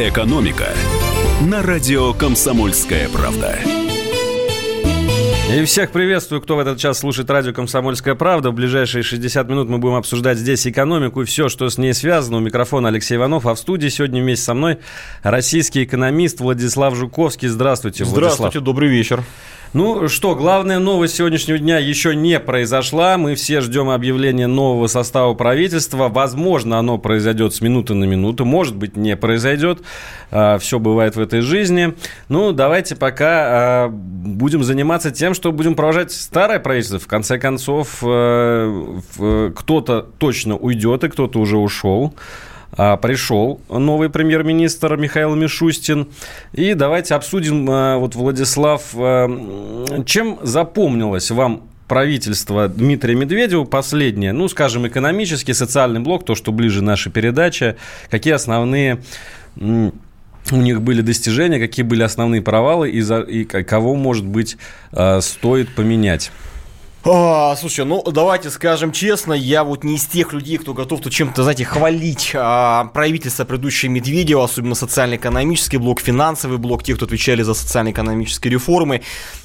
«Экономика» на радио «Комсомольская правда». И всех приветствую, кто в этот час слушает радио «Комсомольская правда». В ближайшие 60 минут мы будем обсуждать здесь экономику и все, что с ней связано. У микрофона Алексей Иванов, а в студии сегодня вместе со мной российский экономист Владислав Жуковский. Здравствуйте, Владислав. Здравствуйте, добрый вечер. Ну что, главная новость сегодняшнего дня еще не произошла. Мы все ждем объявления нового состава правительства. Возможно, оно произойдет с минуты на минуту. Может быть, не произойдет. А, все бывает в этой жизни. Ну, давайте пока а, будем заниматься тем, что будем провожать старое правительство. В конце концов, э, кто-то точно уйдет, и кто-то уже ушел. А, пришел новый премьер-министр Михаил Мишустин. И давайте обсудим, а, вот, Владислав, а, чем запомнилось вам правительство Дмитрия Медведева последнее, ну, скажем, экономический, социальный блок, то, что ближе нашей передаче, какие основные у них были достижения, какие были основные провалы и, за, и кого, может быть, стоит поменять? А, слушай, ну давайте скажем честно, я вот не из тех людей, кто готов тут чем-то, знаете, хвалить а, правительство предыдущее Медведева, особенно социально-экономический блок, финансовый блок, тех, кто отвечали за социально-экономические реформы.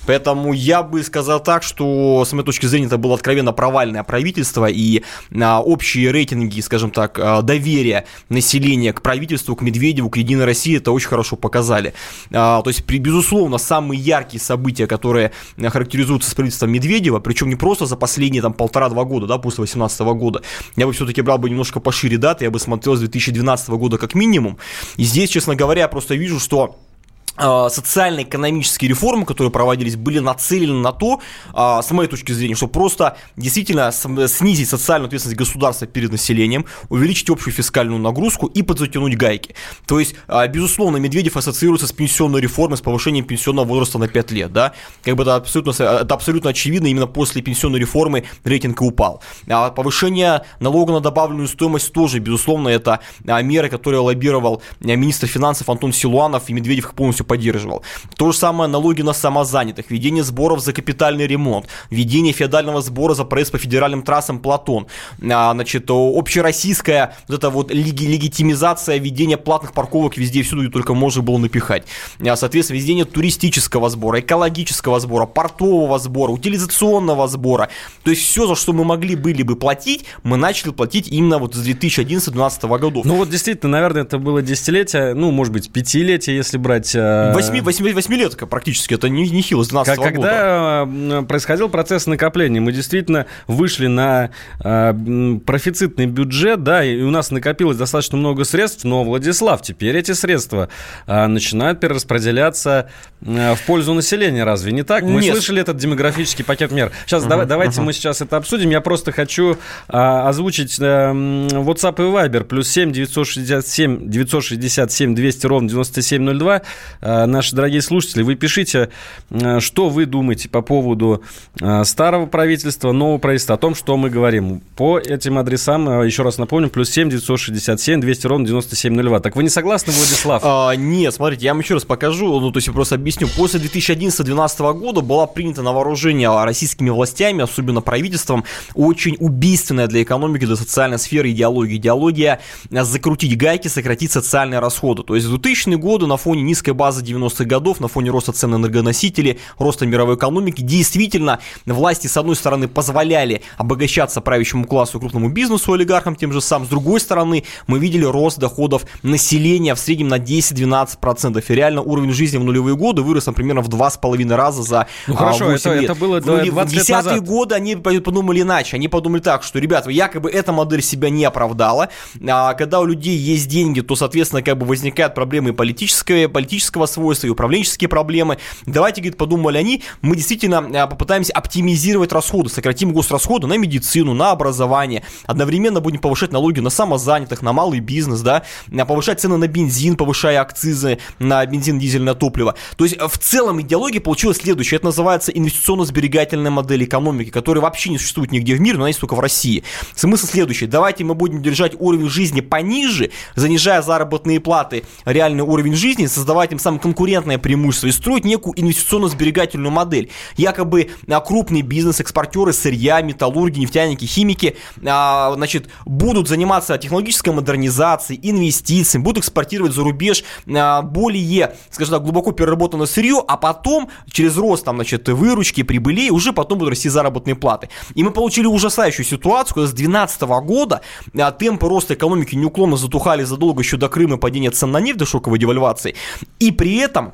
Поэтому я бы сказал так, что с моей точки зрения это было откровенно провальное правительство, и а, общие рейтинги, скажем так, а, доверия населения к правительству, к Медведеву, к Единой России это очень хорошо показали. А, то есть, при, безусловно, самые яркие события, которые характеризуются с правительством Медведева, причем не просто за последние там полтора-два года, да, после 2018 года. Я бы все-таки брал бы немножко пошире даты, я бы смотрел с 2012 года как минимум. И здесь, честно говоря, я просто вижу, что социально-экономические реформы, которые проводились, были нацелены на то, а, с моей точки зрения, что просто действительно снизить социальную ответственность государства перед населением, увеличить общую фискальную нагрузку и подзатянуть гайки. То есть, а, безусловно, Медведев ассоциируется с пенсионной реформой, с повышением пенсионного возраста на 5 лет, да, как бы это абсолютно, это абсолютно очевидно, именно после пенсионной реформы рейтинг и упал. А повышение налога на добавленную стоимость тоже, безусловно, это мера, которую лоббировал министр финансов Антон Силуанов, и Медведев их полностью полностью поддерживал. То же самое налоги на самозанятых, введение сборов за капитальный ремонт, введение феодального сбора за проезд по федеральным трассам Платон, а, значит, общероссийская вот эта вот леги, легитимизация введения платных парковок везде и всюду, где только можно было напихать. А, соответственно, введение туристического сбора, экологического сбора, портового сбора, утилизационного сбора. То есть все, за что мы могли были бы платить, мы начали платить именно вот с 2011-2012 годов. Ну вот действительно, наверное, это было десятилетие, ну, может быть, пятилетие, если брать а, Восьми, восьми, восьмилетка практически, это не, не хило с 12 -го Когда года. происходил процесс накопления, мы действительно вышли на э, профицитный бюджет, да, и у нас накопилось достаточно много средств, но, Владислав, теперь эти средства э, начинают перераспределяться э, в пользу населения, разве не так? Мы Нет. слышали этот демографический пакет мер. Сейчас uh-huh, давай, давайте uh-huh. мы сейчас это обсудим. Я просто хочу э, озвучить э, WhatsApp и Viber, плюс 7 967 967 200 ровно 9702. Э, наши дорогие слушатели, вы пишите, э, что вы думаете по поводу э, старого правительства, нового правительства, о том, что мы говорим. По этим адресам, еще раз напомню, плюс 7 967 200 ровно 9702. Так вы не согласны, Владислав? А, нет, смотрите, я вам еще раз покажу, ну, то есть я просто объясню. После 2011-2012 года была принята на вооружение российскими властями, особенно правительством, очень убийственная для экономики, для социальной сферы идеология. Идеология закрутить гайки, сократить социальные расходы. То есть в 2000-е годы на фоне низкой базы базы 90-х годов, на фоне роста цен на энергоносители, роста мировой экономики, действительно власти, с одной стороны, позволяли обогащаться правящему классу, крупному бизнесу, олигархам тем же самым, с другой стороны, мы видели рост доходов населения в среднем на 10-12%, и реально уровень жизни в нулевые годы вырос, например, в 2,5 раза за ну, хорошо, 8 это, лет. это было 20 в 10-е годы они подумали иначе, они подумали так, что, ребята, якобы эта модель себя не оправдала, а когда у людей есть деньги, то, соответственно, как бы возникают проблемы политического, политического личностного свойства и управленческие проблемы. Давайте, говорит, подумали они, мы действительно а, попытаемся оптимизировать расходы, сократим госрасходы на медицину, на образование, одновременно будем повышать налоги на самозанятых, на малый бизнес, да, повышать цены на бензин, повышая акцизы на бензин, дизельное топливо. То есть в целом идеология получилась следующая, это называется инвестиционно-сберегательная модель экономики, которая вообще не существует нигде в мире, но она есть только в России. Смысл следующий, давайте мы будем держать уровень жизни пониже, занижая заработные платы, реальный уровень жизни, создавать им сам там конкурентное преимущество и строить некую инвестиционно-сберегательную модель. Якобы а, крупный бизнес, экспортеры сырья, металлурги, нефтяники, химики, а, значит, будут заниматься технологической модернизацией, инвестициями, будут экспортировать за рубеж а, более, скажем так, глубоко переработанное сырье, а потом через рост там, значит, выручки, прибылей уже потом будут расти заработные платы. И мы получили ужасающую ситуацию, когда с 2012 года темпы роста экономики неуклонно затухали задолго еще до Крыма падения цен на нефть до шоковой девальвации. И при этом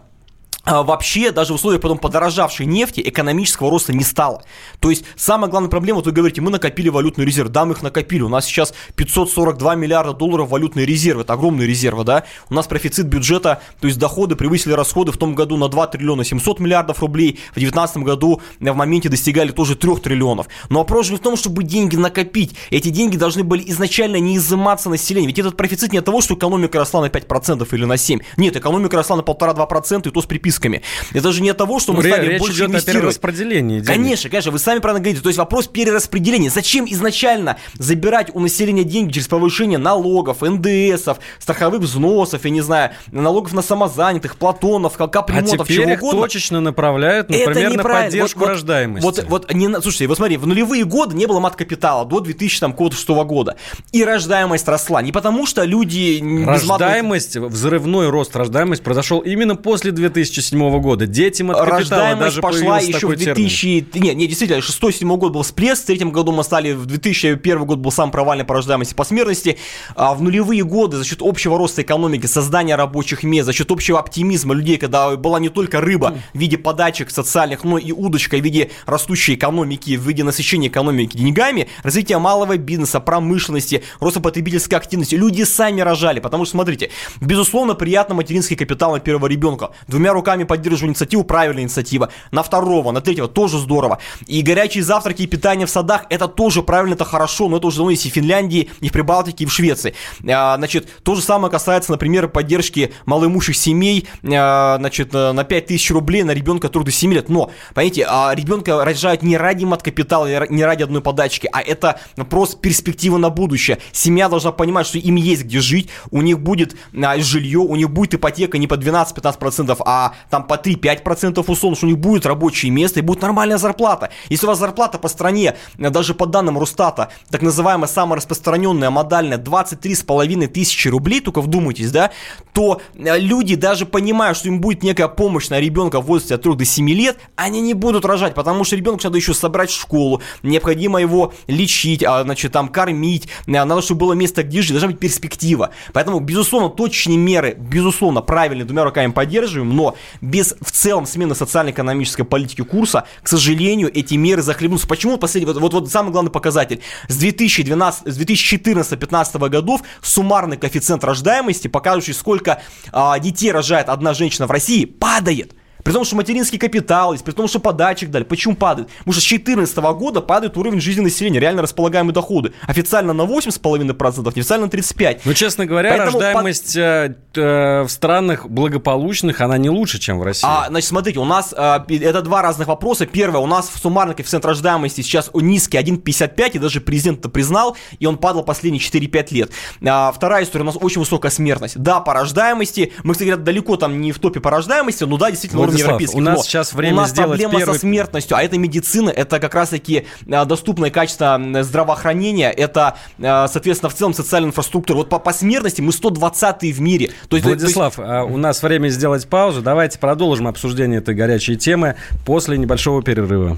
вообще даже в условиях потом подорожавшей нефти экономического роста не стало. То есть самая главная проблема, вот вы говорите, мы накопили валютный резерв, да, мы их накопили, у нас сейчас 542 миллиарда долларов валютный резерв, это огромные резервы, да, у нас профицит бюджета, то есть доходы превысили расходы в том году на 2 триллиона 700 миллиардов рублей, в 2019 году в моменте достигали тоже 3 триллионов. Но вопрос же не в том, чтобы деньги накопить, эти деньги должны были изначально не изыматься населения, ведь этот профицит не от того, что экономика росла на 5% или на 7%, нет, экономика росла на 1,5-2% и то с припиской рисками. Это же не от того, что мы стали речь больше идет инвестировать. о перераспределении денег. Конечно, конечно, вы сами правильно говорите. То есть вопрос перераспределения. Зачем изначально забирать у населения деньги через повышение налогов, НДСов, страховых взносов, я не знаю, налогов на самозанятых, платонов, капремонтов, а теперь чего их угодно. точечно направляют, например, на поддержку вот, рождаемости. Вот, вот, не, слушайте, вот смотри, в нулевые годы не было мат-капитала до 2006 года. И рождаемость росла. Не потому, что люди... Рождаемость, взрывной рост рождаемости произошел именно после 2007 2007 года. Детям от капитала даже пошла еще в 2000... Термин. Не, не, действительно, 6-7 год был всплеск, в третьем году мы стали, в 2001 год был сам провальный по рождаемости по смертности. А в нулевые годы за счет общего роста экономики, создания рабочих мест, за счет общего оптимизма людей, когда была не только рыба в виде подачек социальных, но и удочка в виде растущей экономики, в виде насыщения экономики деньгами, развитие малого бизнеса, промышленности, роста потребительской активности. Люди сами рожали, потому что, смотрите, безусловно, приятно материнский капитал на первого ребенка. Двумя руками руками поддерживаю инициативу, правильная инициатива. На второго, на третьего тоже здорово. И горячие завтраки и питание в садах, это тоже правильно, это хорошо, но это уже давно есть и в Финляндии, и в Прибалтике, и в Швеции. А, значит, то же самое касается, например, поддержки малоимущих семей, а, значит, на 5000 рублей на ребенка, который до 7 лет. Но, понимаете, а ребенка рожают не ради мат-капитала, не ради одной подачки, а это просто перспектива на будущее. Семья должна понимать, что им есть где жить, у них будет жилье, у них будет ипотека не по 12-15%, а там по 3-5% условно, что у них будет рабочее место и будет нормальная зарплата. Если у вас зарплата по стране, даже по данным Росстата, так называемая самая распространенная модальная 23,5 тысячи рублей, только вдумайтесь, да, то э, люди даже понимая, что им будет некая помощь на ребенка в возрасте от 3 до 7 лет, они не будут рожать, потому что ребенка надо еще собрать в школу, необходимо его лечить, а, значит, там, кормить, э, надо, чтобы было место, где жить, должна быть перспектива. Поэтому, безусловно, точные меры, безусловно, правильные, двумя руками поддерживаем, но без в целом смены социально-экономической политики курса, к сожалению, эти меры захлебнутся. Почему последний, вот, вот, вот самый главный показатель, с 2012, с 2014-2015 годов суммарный коэффициент рождаемости, показывающий, сколько а, детей рожает одна женщина в России, падает. При том, что материнский капитал есть, при том, что подачек дали. Почему падает? Потому что с 2014 года падает уровень жизни населения, реально располагаемые доходы. Официально на 8,5%, неофициально на 35%. Ну, честно говоря, Поэтому рождаемость под... э, э, в странах благополучных, она не лучше, чем в России. А, значит, смотрите, у нас э, это два разных вопроса. Первое, у нас суммарный коэффициент рождаемости сейчас низкий, 1,55, и даже президент это признал, и он падал последние 4-5 лет. А, вторая история, у нас очень высокая смертность. Да, по рождаемости, мы, кстати, далеко там не в топе по рождаемости, но да, действительно, уровень европейских. У нас но сейчас время у нас сделать проблема первый... со смертностью, а это медицина, это как раз-таки а, доступное качество здравоохранения, это, а, соответственно, в целом социальная инфраструктура. Вот по, по смертности мы 120 в мире. То есть, Владислав, то есть... у нас время сделать паузу. Давайте продолжим обсуждение этой горячей темы после небольшого перерыва.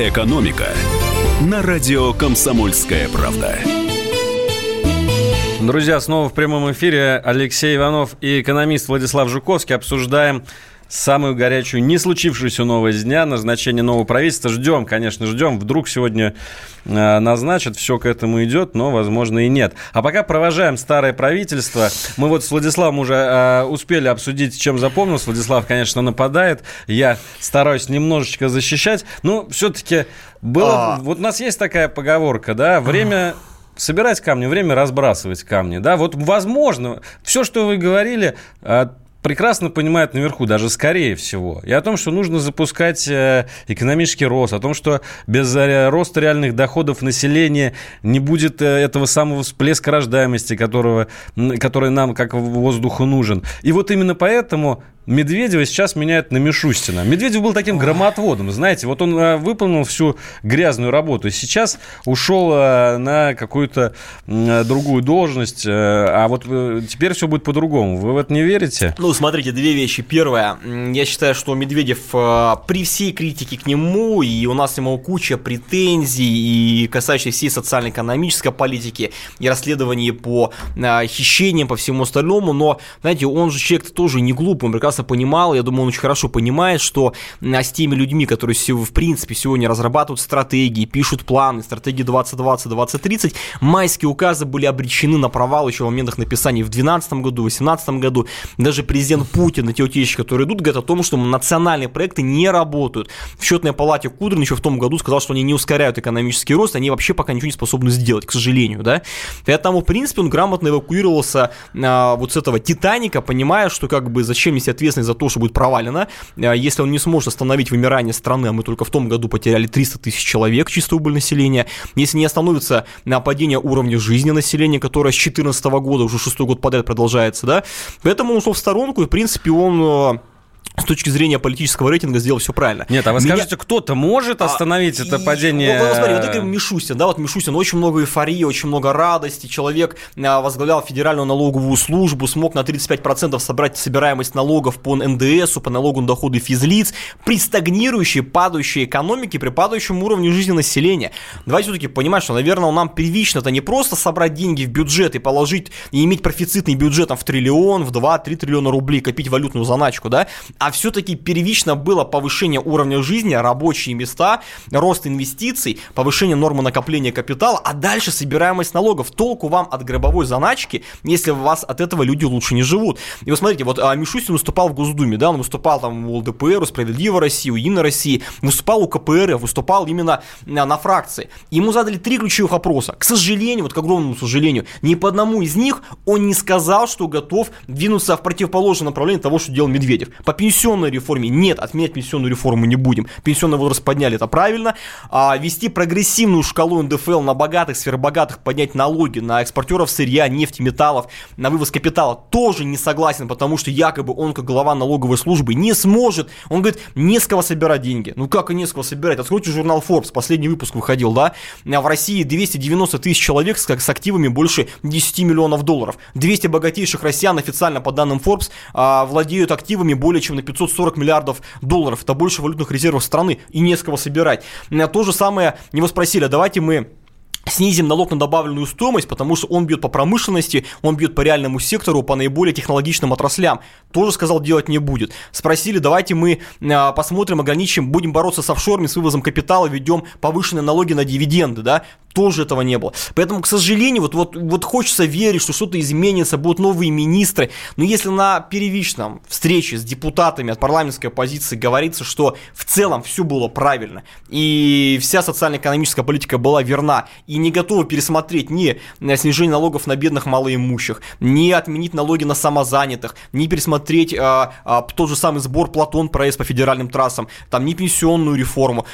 Экономика на радио «Комсомольская правда». Друзья, снова в прямом эфире Алексей Иванов и экономист Владислав Жуковский обсуждаем самую горячую, не случившуюся новость дня, назначение нового правительства. Ждем, конечно, ждем. Вдруг сегодня э, назначат, все к этому идет, но, возможно, и нет. А пока провожаем старое правительство. Мы вот с Владиславом уже э, успели обсудить, чем запомнился. Владислав, конечно, нападает. Я стараюсь немножечко защищать. Но все-таки было... А... Вот у нас есть такая поговорка, да, время собирать камни, время разбрасывать камни. Да, вот возможно, все, что вы говорили, э, прекрасно понимают наверху, даже скорее всего, и о том, что нужно запускать э, экономический рост, о том, что без э, роста реальных доходов населения не будет э, этого самого всплеска рождаемости, которого, который нам как воздуху нужен. И вот именно поэтому Медведева сейчас меняют на Мишустина. Медведев был таким громотводом, знаете, вот он э, выполнил всю грязную работу, и сейчас ушел э, на какую-то другую должность, э, а вот теперь все будет по-другому. Вы в это не верите? Ну, смотрите, две вещи. Первое, я считаю, что Медведев при всей критике к нему, и у нас ему куча претензий, и касающихся всей социально-экономической политики, и расследований по хищениям, по всему остальному, но, знаете, он же человек тоже не глупый, он прекрасно прекрасно понимал, я думаю, он очень хорошо понимает, что а, с теми людьми, которые в принципе сегодня разрабатывают стратегии, пишут планы, стратегии 2020-2030, майские указы были обречены на провал еще в моментах написания в 2012 году, в 2018 году. Даже президент Путин, эти утечки, которые идут, говорят о том, что национальные проекты не работают. В счетной палате Кудрин еще в том году сказал, что они не ускоряют экономический рост, они вообще пока ничего не способны сделать, к сожалению, да. Поэтому, в принципе, он грамотно эвакуировался а, вот с этого Титаника, понимая, что как бы зачем нести ответственность ответственность за то, что будет провалено. А если он не сможет остановить вымирание страны, а мы только в том году потеряли 300 тысяч человек чисто убыль населения, если не остановится падение уровня жизни населения, которое с 2014 года, уже шестой год подряд продолжается, да, поэтому он ушел в сторонку, и, в принципе, он э, с точки зрения политического рейтинга сделал все правильно. Нет, а вы Меня... скажете, кто-то может а, остановить а, это падение? Вот, смотри, вот это Мишустин, да, вот Мишустин, очень много эйфории, очень много радости, человек а, возглавлял федеральную налоговую службу, смог на 35% собрать собираемость налогов по НДСу, по налогу на доходы физлиц, при стагнирующей, падающей экономике, при падающем уровне жизни населения. Давайте все-таки понимать, что, наверное, нам первично это не просто собрать деньги в бюджет и положить, и иметь профицитный бюджет там, в триллион, в 2-3 триллиона рублей, копить валютную заначку, да, а все-таки первично было повышение уровня жизни, рабочие места, рост инвестиций, повышение нормы накопления капитала, а дальше собираемость налогов. Толку вам от гробовой заначки, если у вас от этого люди лучше не живут. И вы смотрите, вот а, Мишустин выступал в Госдуме, да, он выступал там у ЛДПР, у Справедливой России, у Единой России, выступал у КПР, выступал именно на, на фракции. Ему задали три ключевых вопроса. К сожалению, вот к огромному сожалению, ни по одному из них он не сказал, что готов двинуться в противоположное направление того, что делал Медведев. По пенсионной реформе. Нет, отменять пенсионную реформу не будем. Пенсионный возраст подняли, это правильно. А вести прогрессивную шкалу НДФЛ на богатых, сверхбогатых, поднять налоги на экспортеров сырья, нефти, металлов, на вывоз капитала тоже не согласен, потому что якобы он, как глава налоговой службы, не сможет. Он говорит, не с кого собирать деньги. Ну как и не с кого собирать? Откройте журнал Forbes, последний выпуск выходил, да? В России 290 тысяч человек с, с активами больше 10 миллионов долларов. 200 богатейших россиян официально по данным Forbes а, владеют активами более чем на 540 миллиардов долларов. Это больше валютных резервов страны и не с кого собирать. То же самое него спросили, а давайте мы снизим налог на добавленную стоимость, потому что он бьет по промышленности, он бьет по реальному сектору, по наиболее технологичным отраслям. Тоже сказал, делать не будет. Спросили, давайте мы а, посмотрим, ограничим, будем бороться с офшорами, с вывозом капитала, ведем повышенные налоги на дивиденды, да, тоже этого не было. Поэтому, к сожалению, вот, вот, вот хочется верить, что что-то изменится, будут новые министры, но если на первичном встрече с депутатами от парламентской оппозиции говорится, что в целом все было правильно, и вся социально-экономическая политика была верна, и не готовы пересмотреть ни снижение налогов на бедных малоимущих, ни отменить налоги на самозанятых, ни пересмотреть а, а, тот же самый сбор Платон проезд по федеральным трассам, там, ни пенсионную реформу,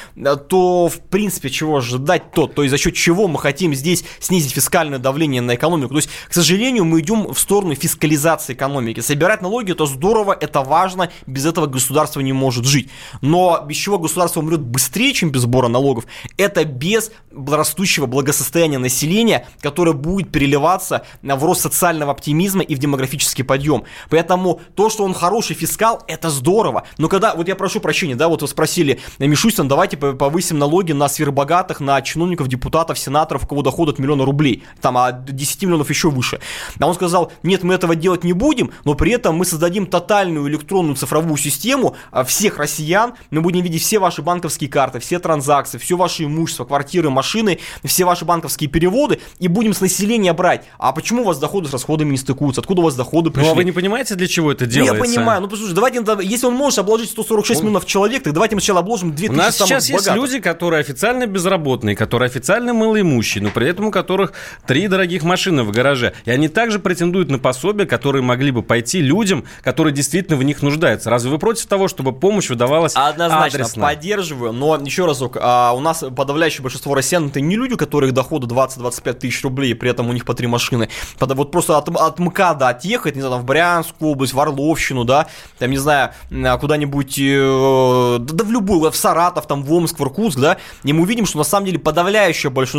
то, в принципе, чего ожидать то, то есть за счет чего чего мы хотим здесь снизить фискальное давление на экономику. То есть, к сожалению, мы идем в сторону фискализации экономики. Собирать налоги это здорово, это важно, без этого государство не может жить. Но без чего государство умрет быстрее, чем без сбора налогов, это без растущего благосостояния населения, которое будет переливаться в рост социального оптимизма и в демографический подъем. Поэтому то, что он хороший фискал, это здорово. Но когда, вот я прошу прощения, да, вот вы спросили, Мишустин, давайте повысим налоги на сверхбогатых, на чиновников, депутатов, сенаторов, у кого доход от миллиона рублей, там, а 10 миллионов еще выше. А он сказал, нет, мы этого делать не будем, но при этом мы создадим тотальную электронную цифровую систему а, всех россиян, мы будем видеть все ваши банковские карты, все транзакции, все ваше имущество, квартиры, машины, все ваши банковские переводы, и будем с населения брать. А почему у вас доходы с расходами не стыкуются? Откуда у вас доходы пришли? Ну, а вы не понимаете, для чего это делается? Ну, я понимаю. Ну, послушайте, давайте, если он может обложить 146 он... миллионов человек, так давайте мы сначала обложим 2000 У нас сейчас есть люди, которые официально безработные, которые официально малоимущие, но при этом у которых три дорогих машины в гараже. И они также претендуют на пособия, которые могли бы пойти людям, которые действительно в них нуждаются. Разве вы против того, чтобы помощь выдавалась Однозначно, адресно? поддерживаю. Но еще разок, а, у нас подавляющее большинство россиян это не люди, у которых доходы 20-25 тысяч рублей, при этом у них по три машины. Вот просто от, от МКАДа отъехать, не знаю, в Брянскую область, в Орловщину, да, там, не знаю, а, куда-нибудь, э, да, в любую, в Саратов, там, в Омск, в Иркутск, да, и мы увидим, что на самом деле подавляющее большинство,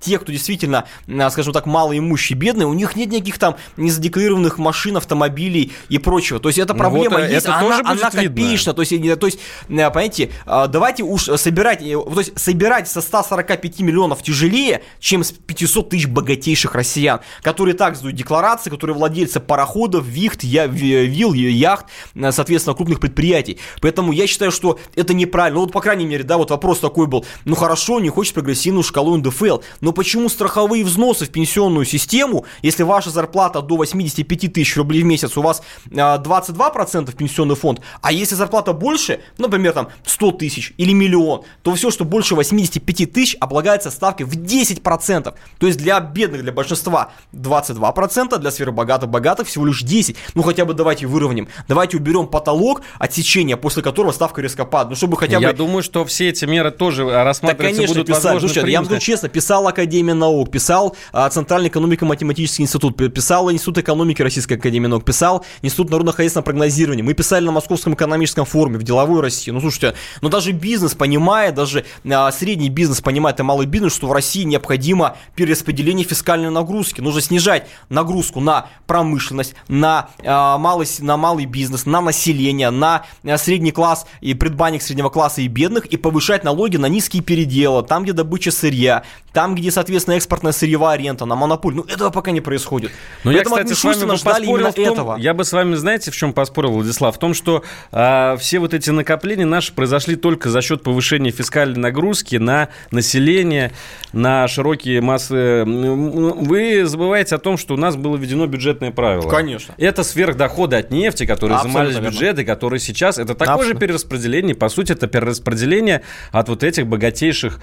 тех, кто действительно, скажем так, малоимущие, бедные, у них нет никаких там незадекларированных машин, автомобилей и прочего. То есть эта проблема ну, вот, есть, это она, тоже она копеечна. То есть, то есть, понимаете, давайте уж собирать, э, то есть собирать со 145 миллионов тяжелее, чем с 500 тысяч богатейших россиян, которые так сдают декларации, которые владельцы пароходов, вихт, я, вил, яхт, э, соответственно, крупных предприятий. Поэтому я считаю, что это неправильно. Ну, вот, по крайней мере, да, вот вопрос такой был. Ну, хорошо, не хочешь прогрессивную шкалу НДФЛ, но почему страховые взносы в пенсионную систему, если ваша зарплата до 85 тысяч рублей в месяц, у вас 22% пенсионный фонд, а если зарплата больше, например, там 100 тысяч или миллион, то все, что больше 85 тысяч, облагается ставкой в 10%. То есть для бедных, для большинства 22%, для сверхбогатых, богатых всего лишь 10%. Ну хотя бы давайте выровняем. Давайте уберем потолок отсечения, после которого ставка резко падает. Ну чтобы хотя бы... Я думаю, что все эти меры тоже рассматриваются да, конечно, будут писать. возможно Слушай, я буду честно, писал Академия наук, писал а, Центральный экономико-математический институт, писал Институт экономики Российской Академии наук, писал Институт народно-хозяйственного прогнозирования. Мы писали на Московском экономическом форуме в деловой России. Ну слушайте, ну даже бизнес понимает, даже а, средний бизнес понимает, и малый бизнес, что в России необходимо перераспределение фискальной нагрузки. Нужно снижать нагрузку на промышленность, на, э, малый, на малый бизнес, на население, на средний класс и предбанник среднего класса и бедных, и повышать налоги на низкие переделы, там, где добыча сырья, там, где, соответственно, экспортная сырьевая рента, на монополь. Ну, этого пока не происходит. Но Поэтому я, кстати, с вами ждали именно том, этого. Я бы с вами, знаете, в чем поспорил, Владислав? В том, что э, все вот эти накопления наши произошли только за счет повышения фискальной нагрузки на население, на широкие массы. Вы забываете о том, что у нас было введено бюджетное правило. Конечно. Это сверхдоходы от нефти, которые изымались в бюджеты, которые сейчас... Это такое Абсолютно. же перераспределение, по сути, это перераспределение от вот этих богатейших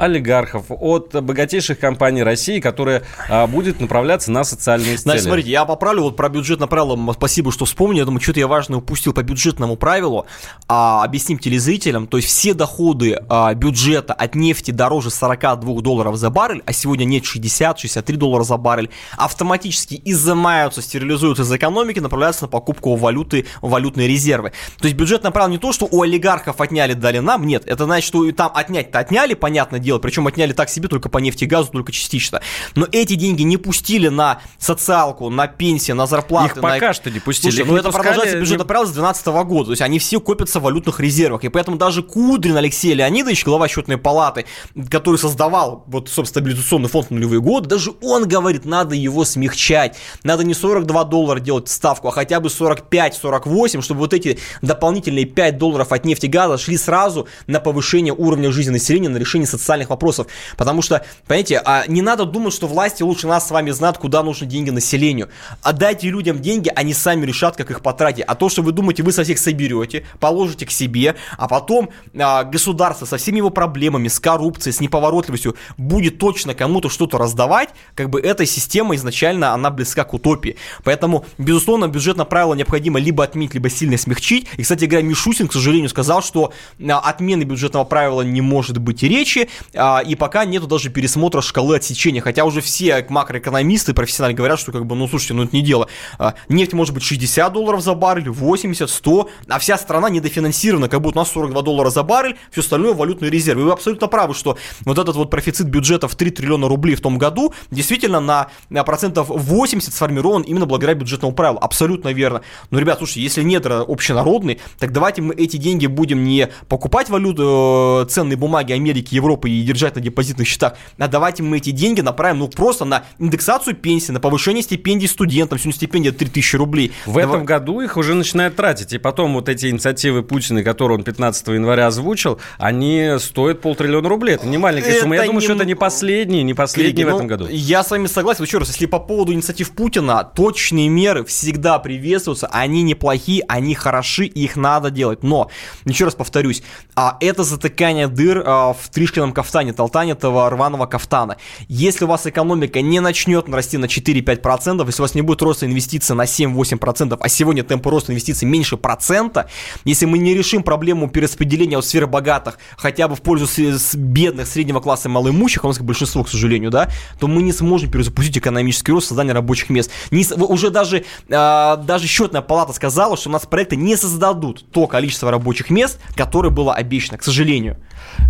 олигархов, от богатейших компаний России, которые а, будет направляться на социальные цели. Значит, смотрите, я поправлю вот про бюджетное правило. Спасибо, что вспомнил. Я думаю, что-то я важное упустил по бюджетному правилу. А, объясним телезрителям. То есть все доходы а, бюджета от нефти дороже 42 долларов за баррель, а сегодня нет 60-63 доллара за баррель, автоматически изымаются, стерилизуются из экономики, направляются на покупку валюты, валютные резервы. То есть бюджетное правило не то, что у олигархов отняли, дали нам, нет. Это значит, что там отнять-то отняли, понятное дело, делать. Причем отняли так себе только по нефти и газу, только частично. Но эти деньги не пустили на социалку, на пенсии, на зарплаты. Их пока на... что не пустили. Слушай, ну это пускали... продолжается бюджетное не... правило с 2012 года. То есть они все копятся в валютных резервах. И поэтому даже Кудрин Алексей Леонидович, глава счетной палаты, который создавал вот, собственно, стабилизационный фонд в нулевые годы, даже он говорит, надо его смягчать. Надо не 42 доллара делать ставку, а хотя бы 45-48, чтобы вот эти дополнительные 5 долларов от нефти и газа шли сразу на повышение уровня жизни населения, на решение социальных социальных вопросов. Потому что, понимаете, а не надо думать, что власти лучше нас с вами знают, куда нужны деньги населению. Отдайте людям деньги, они сами решат, как их потратить. А то, что вы думаете, вы со всех соберете, положите к себе, а потом а, государство со всеми его проблемами, с коррупцией, с неповоротливостью будет точно кому-то что-то раздавать, как бы эта система изначально, она близка к утопии. Поэтому, безусловно, бюджетное правило необходимо либо отменить, либо сильно смягчить. И, кстати говоря, Мишусин, к сожалению, сказал, что а, отмены бюджетного правила не может быть и речи, и пока нету даже пересмотра шкалы отсечения, хотя уже все макроэкономисты профессионально говорят, что как бы, ну слушайте, ну это не дело. А, нефть может быть 60 долларов за баррель, 80, 100, а вся страна недофинансирована, как будто у нас 42 доллара за баррель, все остальное валютный резерв. И вы абсолютно правы, что вот этот вот профицит бюджета в 3 триллиона рублей в том году действительно на, на процентов 80 сформирован именно благодаря бюджетному правилу. Абсолютно верно. Но, ребят, слушайте, если нет общенародный, так давайте мы эти деньги будем не покупать валюту, э, ценные бумаги Америки, Европы и держать на депозитных счетах, а давайте мы эти деньги направим, ну, просто на индексацию пенсии, на повышение стипендий студентам. Сегодня стипендия 3000 рублей. В Давай... этом году их уже начинают тратить. И потом вот эти инициативы Путина, которые он 15 января озвучил, они стоят полтриллиона рублей. Это не маленькая сумма. Я думаю, не... что это не последний, не последний Коллеги, в этом ну, году. Я с вами согласен. Еще раз, если по поводу инициатив Путина, точные меры всегда приветствуются. Они неплохие, они хороши, их надо делать. Но, еще раз повторюсь, а это затыкание дыр а, в Тришкином кафтане, толтане этого рваного кафтана. Если у вас экономика не начнет расти на 4-5%, если у вас не будет роста инвестиций на 7-8%, а сегодня темпы роста инвестиций меньше процента, если мы не решим проблему перераспределения от сферы богатых хотя бы в пользу бедных, среднего класса и малоимущих, у нас большинство, к сожалению, да, то мы не сможем перезапустить экономический рост, создание рабочих мест. Не, уже даже, э, даже счетная палата сказала, что у нас проекты не создадут то количество рабочих мест, которое было обещано, к сожалению.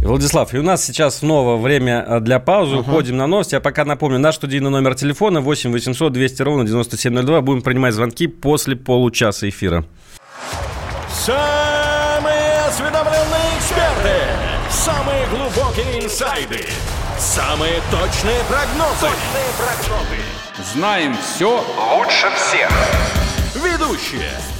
Владислав, и у нас сейчас снова время э, для паузы. Uh-huh. Уходим на новости. Я пока напомню, наш студийный номер телефона 8 800 200 ровно 9702. Будем принимать звонки после получаса эфира. Самые осведомленные эксперты, самые глубокие инсайды, самые точные прогнозы. Точные прогнозы. Знаем все лучше всех. Ведущие.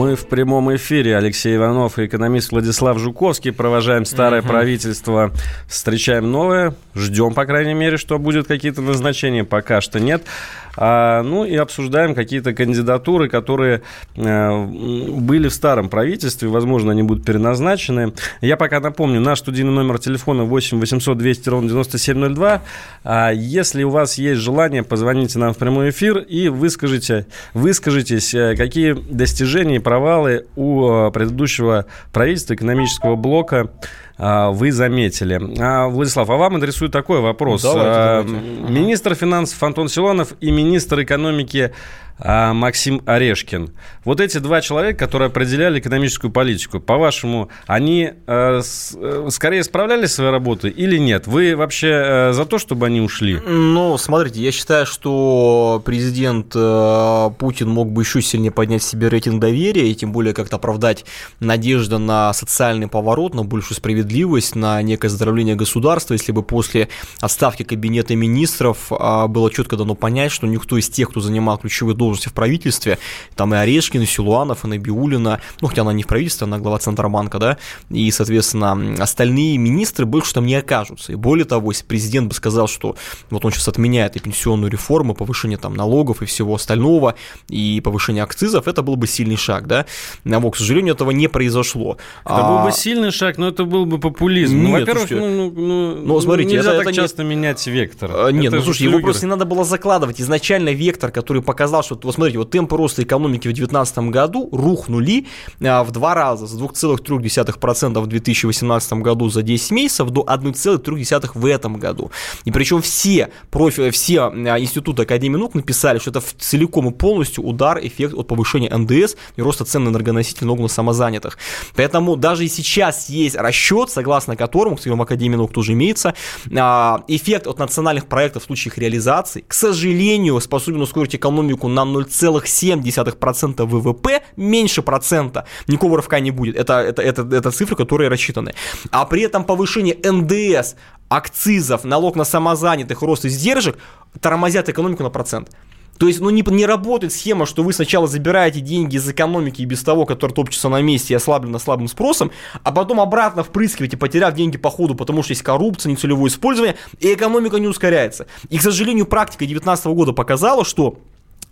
Мы в прямом эфире. Алексей Иванов и экономист Владислав Жуковский. Провожаем старое uh-huh. правительство, встречаем новое. Ждем, по крайней мере, что будет какие-то назначения. Пока что нет. А, ну и обсуждаем какие-то кандидатуры, которые а, были в старом правительстве, возможно, они будут переназначены. Я пока напомню, наш студийный номер телефона 8 800 200 ровно 9702. А, если у вас есть желание, позвоните нам в прямой эфир и выскажите, выскажитесь, э, какие достижения и провалы у э, предыдущего правительства экономического блока вы заметили. А, Владислав, а вам адресую такой вопрос. Давайте, а, давайте. Министр финансов Антон Силанов и министр экономики а Максим Орешкин. Вот эти два человека, которые определяли экономическую политику, по-вашему, они э, с, э, скорее справлялись своей работой или нет? Вы вообще э, за то, чтобы они ушли? Ну, смотрите, я считаю, что президент э, Путин мог бы еще сильнее поднять себе рейтинг доверия, и тем более как-то оправдать надежду на социальный поворот, на большую справедливость, на некое оздоровление государства, если бы после отставки кабинета министров э, было четко дано понять, что никто из тех, кто занимал ключевые должности, должности в правительстве, там и Орешкин, и Силуанов, и Набиулина, ну, хотя она не в правительстве, она глава Центробанка, да, и, соответственно, остальные министры больше там не окажутся. И более того, если президент бы сказал, что вот он сейчас отменяет и пенсионную реформу, повышение там налогов и всего остального, и повышение акцизов, это был бы сильный шаг, да. Но, к сожалению, этого не произошло. Это а... был бы сильный шаг, но это был бы популизм. Ну, Нет, ну, во-первых, слушайте, ну, ну, ну, смотрите, нельзя это, так это часто не... менять вектор. А, нет, это ну, слушайте, его просто не надо было закладывать. Изначально вектор, который показал, что вот смотрите, вот темпы роста экономики в 2019 году рухнули а, в два раза, с 2,3% в 2018 году за 10 месяцев до 1,3% в этом году. И причем все, профи, все а, институты Академии наук написали, что это целиком и полностью удар, эффект от повышения НДС и роста цен на энергоносители на самозанятых. Поэтому даже и сейчас есть расчет, согласно которому, кстати, в Академии наук тоже имеется, а, эффект от национальных проектов в случае их реализации, к сожалению, способен ускорить экономику на 0,7% ВВП, меньше процента, никакого рывка не будет. Это, это, это, это цифры, которые рассчитаны. А при этом повышение НДС, акцизов, налог на самозанятых, рост издержек тормозят экономику на процент. То есть, ну, не, не работает схема, что вы сначала забираете деньги из экономики и без того, который топчется на месте и ослаблено слабым спросом, а потом обратно впрыскиваете, потеряв деньги по ходу, потому что есть коррупция, нецелевое использование, и экономика не ускоряется. И, к сожалению, практика 2019 года показала, что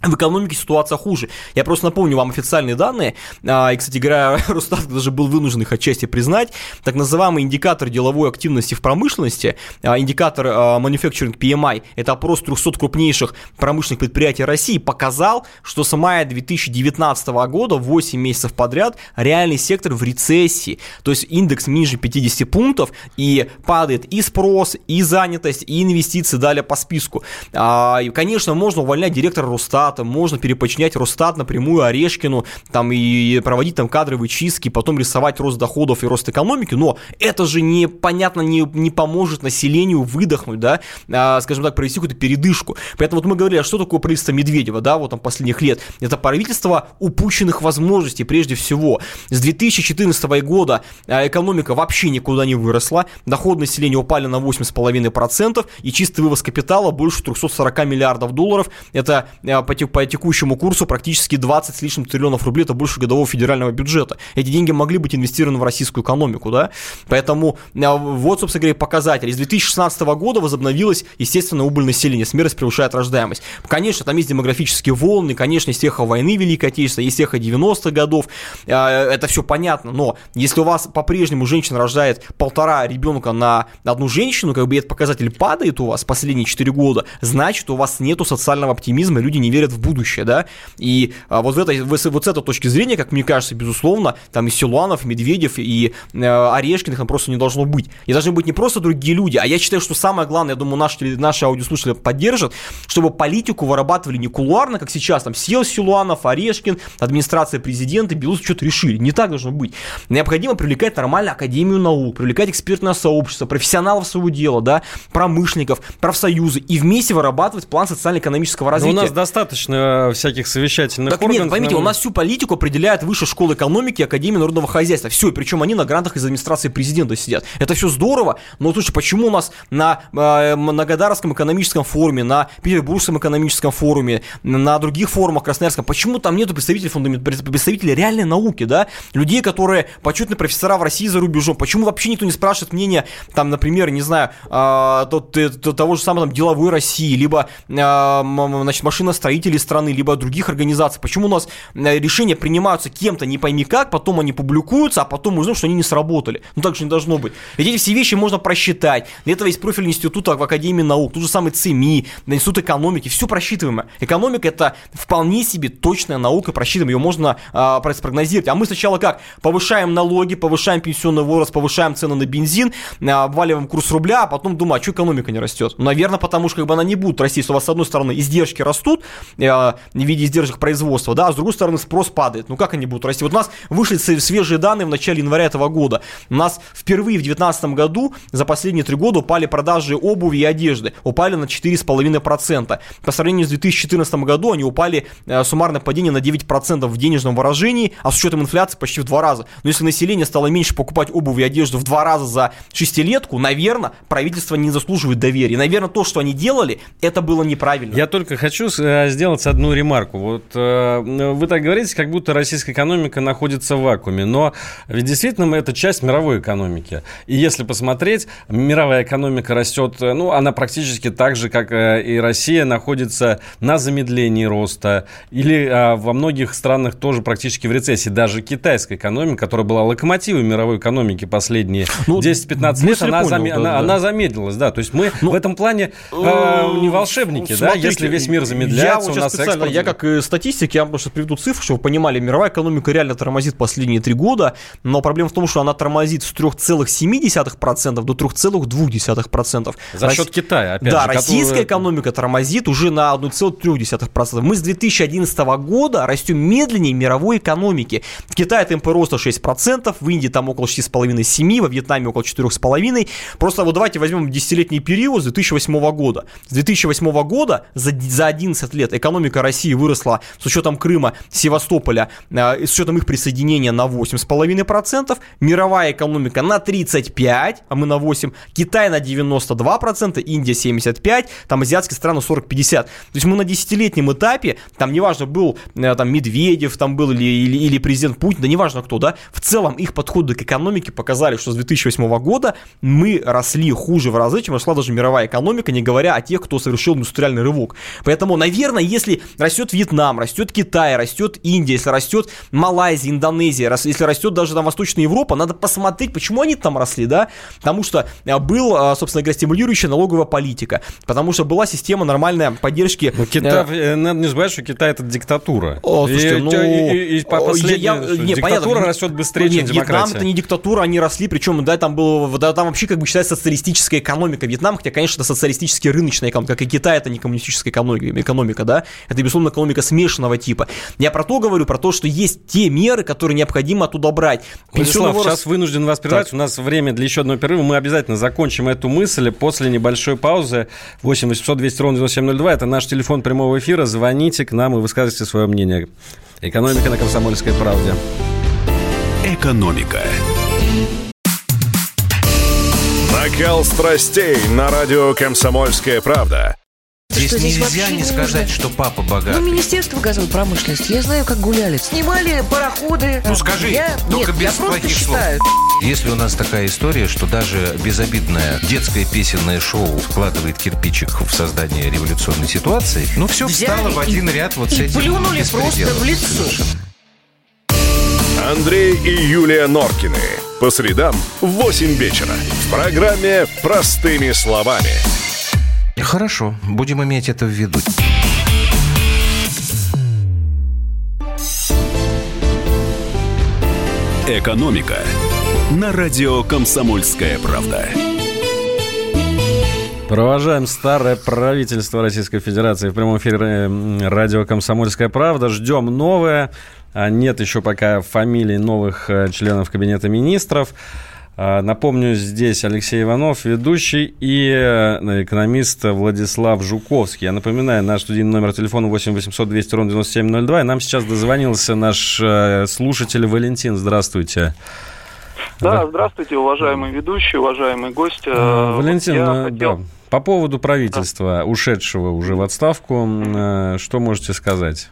в экономике ситуация хуже. Я просто напомню вам официальные данные, а, и, кстати говоря, Росстат даже был вынужден их отчасти признать, так называемый индикатор деловой активности в промышленности, а, индикатор а, Manufacturing PMI, это опрос 300 крупнейших промышленных предприятий России, показал, что с мая 2019 года, 8 месяцев подряд, реальный сектор в рецессии, то есть индекс ниже 50 пунктов, и падает и спрос, и занятость, и инвестиции, далее по списку. И, конечно, можно увольнять директора Росстата, Росстата, можно перепочинять Росстат напрямую Орешкину, там и проводить там кадровые чистки, потом рисовать рост доходов и рост экономики, но это же непонятно не, не поможет населению выдохнуть, да, а, скажем так, провести какую-то передышку. Поэтому вот мы говорили, а что такое правительство Медведева, да, вот там последних лет? Это правительство упущенных возможностей прежде всего. С 2014 года а, экономика вообще никуда не выросла, доходы населения упали на 8,5%, и чистый вывоз капитала больше 340 миллиардов долларов. Это а, по текущему курсу практически 20 с лишним триллионов рублей, это больше годового федерального бюджета. Эти деньги могли быть инвестированы в российскую экономику, да? Поэтому а, вот, собственно говоря, показатель. С 2016 года возобновилась, естественно, убыль населения, смертность превышает рождаемость. Конечно, там есть демографические волны, конечно, есть эхо войны Великой Отечественной, есть эхо 90-х годов, а, это все понятно, но если у вас по-прежнему женщина рождает полтора ребенка на одну женщину, как бы этот показатель падает у вас последние 4 года, значит, у вас нету социального оптимизма, люди не верят верят в будущее, да, и а, вот, в этой, вот с этой точки зрения, как мне кажется, безусловно, там и Силуанов, и Медведев, и э, Орешкиных там просто не должно быть. И должны быть не просто другие люди, а я считаю, что самое главное, я думаю, наши, наши аудиослушатели поддержат, чтобы политику вырабатывали не кулуарно, как сейчас, там сел Силуанов, Орешкин, администрация президента, Белус что-то решили. Не так должно быть. Необходимо привлекать нормально Академию наук, привлекать экспертное сообщество, профессионалов своего дела, да, промышленников, профсоюзы, и вместе вырабатывать план социально-экономического развития. Но у нас достаточно достаточно всяких совещательных так органов. нет, поймите, у нас всю политику определяет Высшая школа экономики и Академия народного хозяйства. Все, причем они на грантах из администрации президента сидят. Это все здорово, но слушай, почему у нас на э, Многодарском экономическом форуме, на Петербургском экономическом форуме, на других форумах Красноярском, почему там нету представителей, фундамент, представителей реальной науки, да? Людей, которые почетные профессора в России за рубежом. Почему вообще никто не спрашивает мнения, там, например, не знаю, э, тот, э, того же самого там, деловой России, либо э, значит, машиностроителей руководителей страны, либо других организаций. Почему у нас э, решения принимаются кем-то, не пойми как, потом они публикуются, а потом мы узнаем, что они не сработали. Ну так же не должно быть. Ведь эти все вещи можно просчитать. Для этого есть профильный институт в Академии наук, тот же самый ЦИМИ, Институт экономики, все просчитываемо. Экономика это вполне себе точная наука, просчитываем, ее можно а, спрогнозировать. А мы сначала как? Повышаем налоги, повышаем пенсионный возраст, повышаем цены на бензин, а, обваливаем курс рубля, а потом думаем, а что экономика не растет? Ну, наверное, потому что как бы она не будет расти, если у вас с одной стороны издержки растут, Э, в виде издержек производства, да, а с другой стороны спрос падает. Ну как они будут расти? Вот у нас вышли свежие данные в начале января этого года. У нас впервые в 2019 году за последние три года упали продажи обуви и одежды. Упали на 4,5%. По сравнению с 2014 году они упали э, суммарное падение на 9% в денежном выражении, а с учетом инфляции почти в два раза. Но если население стало меньше покупать обувь и одежду в два раза за шестилетку, наверное, правительство не заслуживает доверия. Наверное, то, что они делали, это было неправильно. Я только хочу э, сделать одну ремарку. Вот э, вы так говорите, как будто российская экономика находится в вакууме, но ведь действительно это часть мировой экономики. И если посмотреть, мировая экономика растет, э, ну, она практически так же, как э, и Россия, находится на замедлении роста. Или э, во многих странах тоже практически в рецессии. Даже китайская экономика, которая была локомотивом мировой экономики последние ну, 10-15 лет, она, понял, зам... да, она, да. она замедлилась. Да. То есть мы ну, в этом плане э, не волшебники, да, если весь мир замедляется, у нас специально, я как и статистик, я просто приведу цифры, чтобы вы понимали, мировая экономика реально тормозит последние три года, но проблема в том, что она тормозит с 3,7% до 3,2%. За Рос... счет Китая, опять да, же. Да, российская который... экономика тормозит уже на 1,3%. Мы с 2011 года растем медленнее мировой экономики. В Китае темпы роста 6%, в Индии там около 6,5-7%, во Вьетнаме около 4,5%. Просто вот давайте возьмем десятилетний период с 2008 года. С 2008 года за, за 11 лет экономика России выросла с учетом Крыма, Севастополя, э, с учетом их присоединения на 8,5%, мировая экономика на 35%, а мы на 8%, Китай на 92%, Индия 75%, там азиатские страны 40-50%. То есть мы на десятилетнем этапе, там неважно, был э, там Медведев, там был или, или, или президент Путин, да неважно кто, да, в целом их подходы к экономике показали, что с 2008 года мы росли хуже в разы, чем росла даже мировая экономика, не говоря о тех, кто совершил индустриальный рывок. Поэтому, наверное, если растет Вьетнам, растет Китай, растет Индия, если растет Малайзия, Индонезия, если растет даже там Восточная Европа, надо посмотреть, почему они там росли, да, потому что э, был, э, собственно говоря, стимулирующая налоговая политика, потому что была система нормальной поддержки. Ну, Китай, э, надо не забывать, что Китай это диктатура. О, слушайте, и, ну, и, и, и по я, я, не, диктатура понятно, растет быстрее, нет, чем демократия. Вьетнам это не диктатура, они росли, причем, да, там было, да, там вообще как бы считается социалистическая экономика Вьетнам, хотя, конечно, это социалистически рыночная экономика, как и Китай, это не коммунистическая экономика, экономика, да, это, безусловно, экономика смешанного типа. Я про то говорю, про то, что есть те меры, которые необходимо оттуда брать. Владислав, рост... сейчас вынужден вас прервать, так. у нас время для еще одного перерыва, мы обязательно закончим эту мысль после небольшой паузы. 8 800 200 ровно 9702, это наш телефон прямого эфира, звоните к нам и высказывайте свое мнение. Экономика на Комсомольской правде. Экономика. Накал страстей на радио «Комсомольская правда». Здесь, что, здесь нельзя не сказать, что папа богатый. Ну, Министерство газовой промышленности, я знаю, как гуляли. Снимали пароходы. Ну, скажи, я... только Нет, без я плохих слов. Считаю. Если у нас такая история, что даже безобидное детское песенное шоу вкладывает кирпичик в создание революционной ситуации, ну, все Взяли встало в один и, ряд вот и с этим плюнули просто в лицо. Совершенно. Андрей и Юлия Норкины. По средам в 8 вечера. В программе «Простыми словами». Хорошо, будем иметь это в виду. Экономика на радио «Комсомольская правда». Провожаем старое правительство Российской Федерации в прямом эфире э, радио «Комсомольская правда». Ждем новое. А нет еще пока фамилий новых э, членов Кабинета министров. А, напомню, здесь Алексей Иванов, ведущий, и э, экономист Владислав Жуковский. Я напоминаю, наш студийный номер телефона 8 800 200 ровно 9702. И нам сейчас дозвонился наш э, слушатель Валентин. Здравствуйте. Да, здравствуйте, уважаемый ведущий, уважаемый гость. А, Валентин, вот хотел... да, по поводу правительства, да. ушедшего уже в отставку, что можете сказать?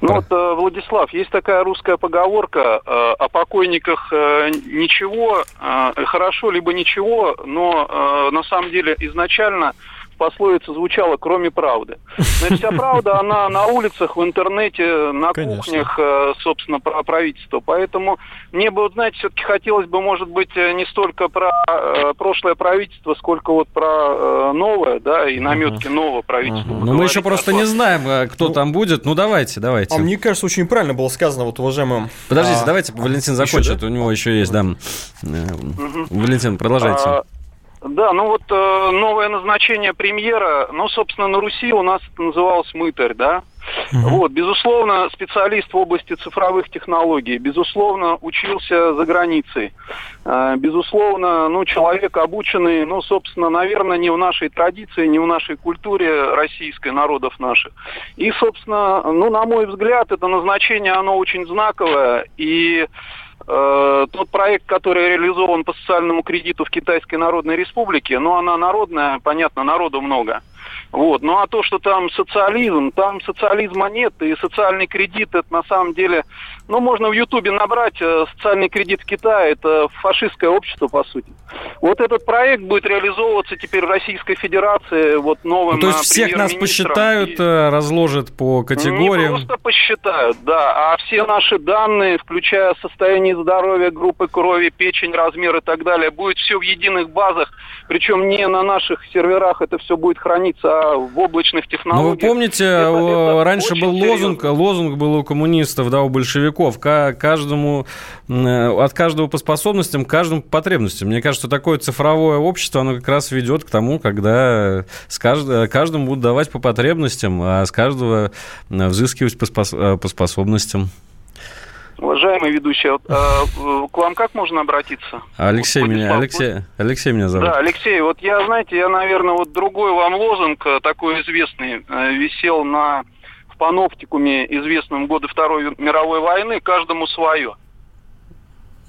Ну вот, э, Владислав, есть такая русская поговорка э, о покойниках э, ничего, хорошо либо ничего, но на самом деле изначально пословица звучала «кроме правды». Но вся правда, она на улицах, в интернете, на Конечно. кухнях, э, собственно, про правительство. Поэтому мне бы, вот, знаете, все-таки хотелось бы, может быть, э, не столько про э, прошлое правительство, сколько вот про новое, да, и наметки uh-huh. нового правительства. Uh-huh. Ну, мы еще просто не знаем, кто ну, там будет. Ну, давайте, давайте. А мне кажется, очень правильно было сказано, вот, уважаемым... Подождите, а... давайте Валентин закончит, еще, да? у него еще есть, да. Uh-huh. Валентин, продолжайте. А... Да, ну вот э, новое назначение премьера, ну, собственно, на Руси у нас это называлось мытарь, да? Угу. Вот, безусловно, специалист в области цифровых технологий, безусловно, учился за границей, э, безусловно, ну, человек обученный, ну, собственно, наверное, не в нашей традиции, не в нашей культуре российской, народов наших. И, собственно, ну, на мой взгляд, это назначение, оно очень знаковое, и тот проект, который реализован по социальному кредиту в Китайской Народной Республике, ну, она народная, понятно, народу много. Вот. Ну а то, что там социализм, там социализма нет, и социальный кредит это на самом деле, ну можно в Ютубе набрать э, социальный кредит в Китае, это фашистское общество по сути. Вот этот проект будет реализовываться теперь в Российской Федерации вот новым ну, То есть всех нас посчитают, и... Э, разложат по категориям? Не просто посчитают, да, а все наши данные, включая состояние здоровья, группы крови, печень, размер и так далее, будет все в единых базах, причем не на наших серверах это все будет храниться, в облачных технологиях. Ну, вы помните, это, раньше был лозунг, серьезно. лозунг был у коммунистов, да, у большевиков, каждому, от каждого по способностям, каждому по потребностям. Мне кажется, такое цифровое общество, оно как раз ведет к тому, когда с кажд... каждому будут давать по потребностям, а с каждого взыскивать по, спос... по способностям. Уважаемый ведущий, вот, э, к вам как можно обратиться? Алексей меня, Алексей, Алексей меня зовут. Да, Алексей, вот я, знаете, я, наверное, вот другой вам лозунг, э, такой известный, э, висел на в паноптикуме, известном годы Второй мировой войны, каждому свое.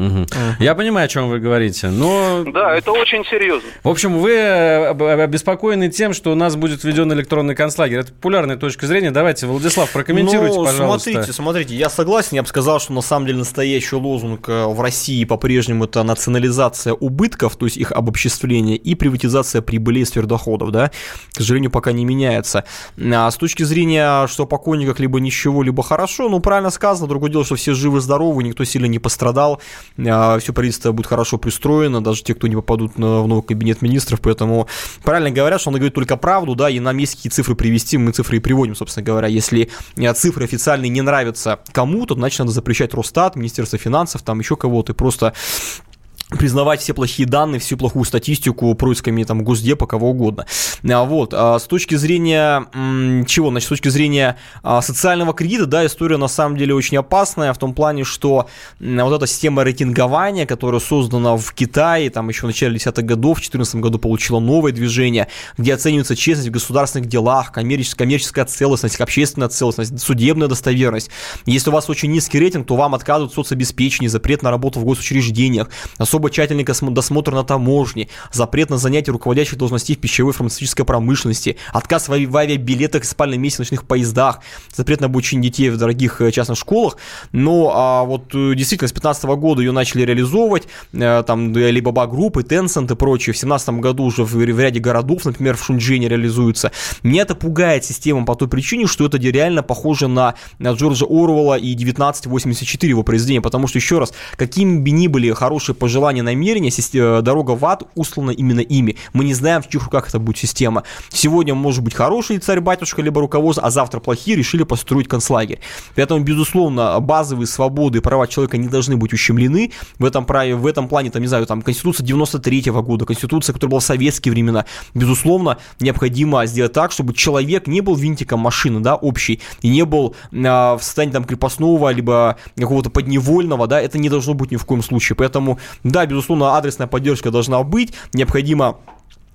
Угу. Я понимаю, о чем вы говорите, но... Да, это очень серьезно. В общем, вы э, обеспокоены тем, что у нас будет введен электронный концлагерь. Это популярная точка зрения. Давайте, Владислав, прокомментируйте, ну, пожалуйста. смотрите, смотрите, я согласен, я бы сказал, что на самом деле настоящий лозунг э, в России по-прежнему это национализация убытков, то есть их обобществление, и приватизация прибыли из доходов, да, к сожалению, пока не меняется. А с точки зрения, что покойниках либо ничего, либо хорошо, ну, правильно сказано, другое дело, что все живы-здоровы, никто сильно не пострадал, все правительство будет хорошо пристроено, даже те, кто не попадут в новый кабинет министров, поэтому правильно говорят, что он говорит только правду, да, и нам есть какие цифры привести, мы цифры и приводим, собственно говоря. Если а, цифры официальные не нравятся кому-то, значит, надо запрещать Росстат, Министерство финансов, там еще кого-то, и просто признавать все плохие данные, всю плохую статистику происками там Госдепа, кого угодно. А, вот, а с точки зрения чего? Значит, с точки зрения а, социального кредита, да, история на самом деле очень опасная в том плане, что вот эта система рейтингования, которая создана в Китае, там еще в начале десятых годов, в 2014 году получила новое движение, где оценивается честность в государственных делах, коммерческая, коммерческая целостность, общественная целостность, судебная достоверность. Если у вас очень низкий рейтинг, то вам отказывают в соцобеспечении, запрет на работу в госучреждениях, особо особо тщательный досмотр на таможне, запрет на занятие руководящих должностей в пищевой фармацевтической промышленности, отказ в авиабилетах и спальном месте поездах, запрет на обучение детей в дорогих э, частных школах. Но а вот э, действительно с 2015 года ее начали реализовывать, э, там Alibaba Group и Tencent и прочее. В 2017 году уже в, в ряде городов, например, в Шунджине реализуется. Меня это пугает система по той причине, что это реально похоже на, Джорджа Оруэлла и 1984 его произведения, потому что, еще раз, какими бы ни были хорошие пожелания желание, намерение, э, дорога в ад услана именно ими. Мы не знаем, в чьих руках это будет система. Сегодня может быть хороший царь-батюшка, либо руководство, а завтра плохие, решили построить концлагерь. Поэтому, безусловно, базовые свободы и права человека не должны быть ущемлены. В этом, праве, в этом плане, там, не знаю, там, Конституция 93 -го года, Конституция, которая была в советские времена, безусловно, необходимо сделать так, чтобы человек не был винтиком машины, да, общей, и не был э, в состоянии там крепостного, либо какого-то подневольного, да, это не должно быть ни в коем случае. Поэтому, да, безусловно, адресная поддержка должна быть, необходимо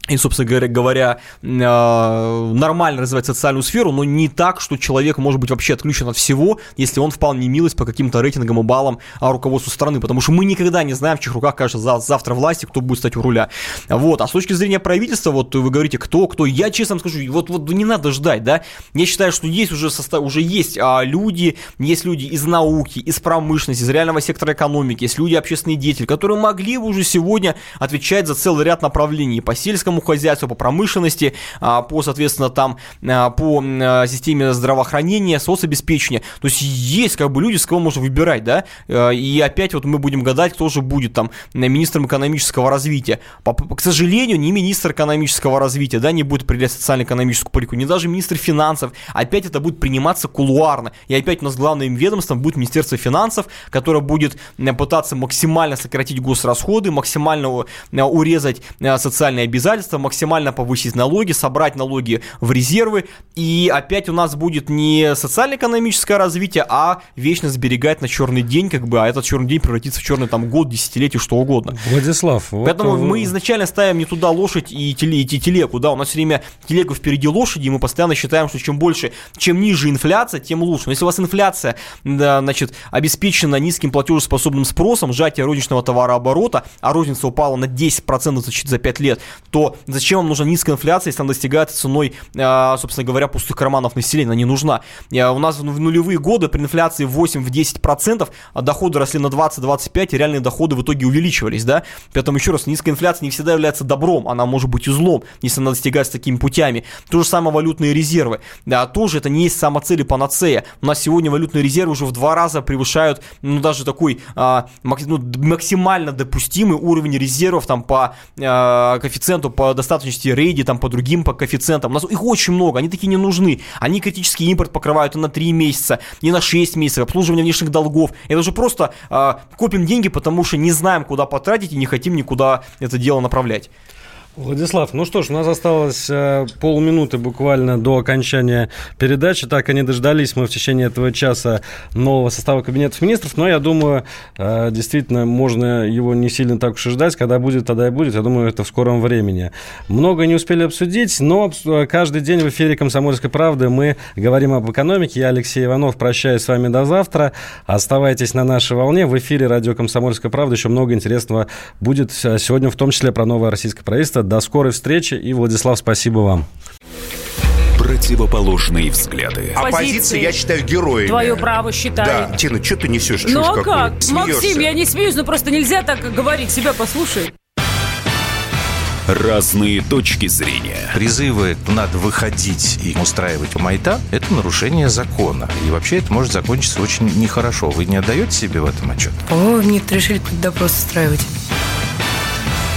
и, собственно говоря, а, нормально развивать социальную сферу, но не так, что человек может быть вообще отключен от всего, если он впал в немилость по каким-то рейтингам и баллам а, руководству страны, потому что мы никогда не знаем, в чьих руках, конечно, завтра власти, кто будет стать у руля. Вот. А с точки зрения правительства, вот вы говорите, кто, кто, я честно скажу, вот, вот не надо ждать, да, я считаю, что есть уже, состав, уже есть а, люди, есть люди из науки, из промышленности, из реального сектора экономики, есть люди, общественные деятели, которые могли бы уже сегодня отвечать за целый ряд направлений по сельскому сельскому хозяйству, по промышленности, а, по, соответственно, там, а, по а, системе здравоохранения, соцобеспечения. То есть есть как бы люди, с кого можно выбирать, да, и опять вот мы будем гадать, кто же будет там министром экономического развития. К сожалению, не министр экономического развития, да, не будет определять социально-экономическую политику, не даже министр финансов. Опять это будет приниматься кулуарно. И опять у нас главным ведомством будет Министерство финансов, которое будет пытаться максимально сократить госрасходы, максимально урезать социальные обязательства, правительства максимально повысить налоги, собрать налоги в резервы, и опять у нас будет не социально-экономическое развитие, а вечно сберегать на черный день, как бы, а этот черный день превратится в черный там год, десятилетие, что угодно. Владислав, Поэтому вот... мы изначально ставим не туда лошадь и, теле, и телегу, да, у нас все время телега впереди лошади, и мы постоянно считаем, что чем больше, чем ниже инфляция, тем лучше. Но если у вас инфляция, да, значит, обеспечена низким платежеспособным спросом, сжатие розничного товарооборота, а розница упала на 10% за, за 5 лет, то зачем вам нужна низкая инфляция, если она достигается ценой, а, собственно говоря, пустых карманов населения? Она не нужна. У нас в нулевые годы при инфляции 8-10% а доходы росли на 20-25, и реальные доходы в итоге увеличивались, да? Поэтому, еще раз, низкая инфляция не всегда является добром, она может быть и злом, если она достигается такими путями. То же самое валютные резервы. Да, тоже это не есть самоцель и панацея. У нас сегодня валютные резервы уже в два раза превышают, ну, даже такой а, ну, максимально допустимый уровень резервов там по а, коэффициенту по достаточности рейди, там по другим по коэффициентам. У нас их очень много, они такие не нужны. Они критический импорт покрывают и на 3 месяца, и на 6 месяцев, обслуживание внешних долгов. Это же просто э, копим деньги, потому что не знаем, куда потратить и не хотим никуда это дело направлять. Владислав, ну что ж, у нас осталось э, полминуты буквально до окончания передачи. Так и не дождались мы в течение этого часа нового состава кабинетов министров, но я думаю, э, действительно, можно его не сильно так уж и ждать. Когда будет, тогда и будет. Я думаю, это в скором времени. Много не успели обсудить, но э, каждый день в эфире «Комсомольской правды» мы говорим об экономике. Я, Алексей Иванов, прощаюсь с вами до завтра. Оставайтесь на нашей волне. В эфире радио «Комсомольская правда» еще много интересного будет э, сегодня, в том числе про новое российское правительство. До скорой встречи. И, Владислав, спасибо вам. Противоположные взгляды. Оппозиция, я считаю, героями. Твое право считаю. Да. Тина, что ты несешь? Ну а как? какую? Максим, я не смеюсь, но просто нельзя так говорить. Себя послушай. Разные точки зрения. Призывы «надо выходить и устраивать майта» — это нарушение закона. И вообще это может закончиться очень нехорошо. Вы не отдаете себе в этом отчет? О, нет, решили какой-то допрос устраивать.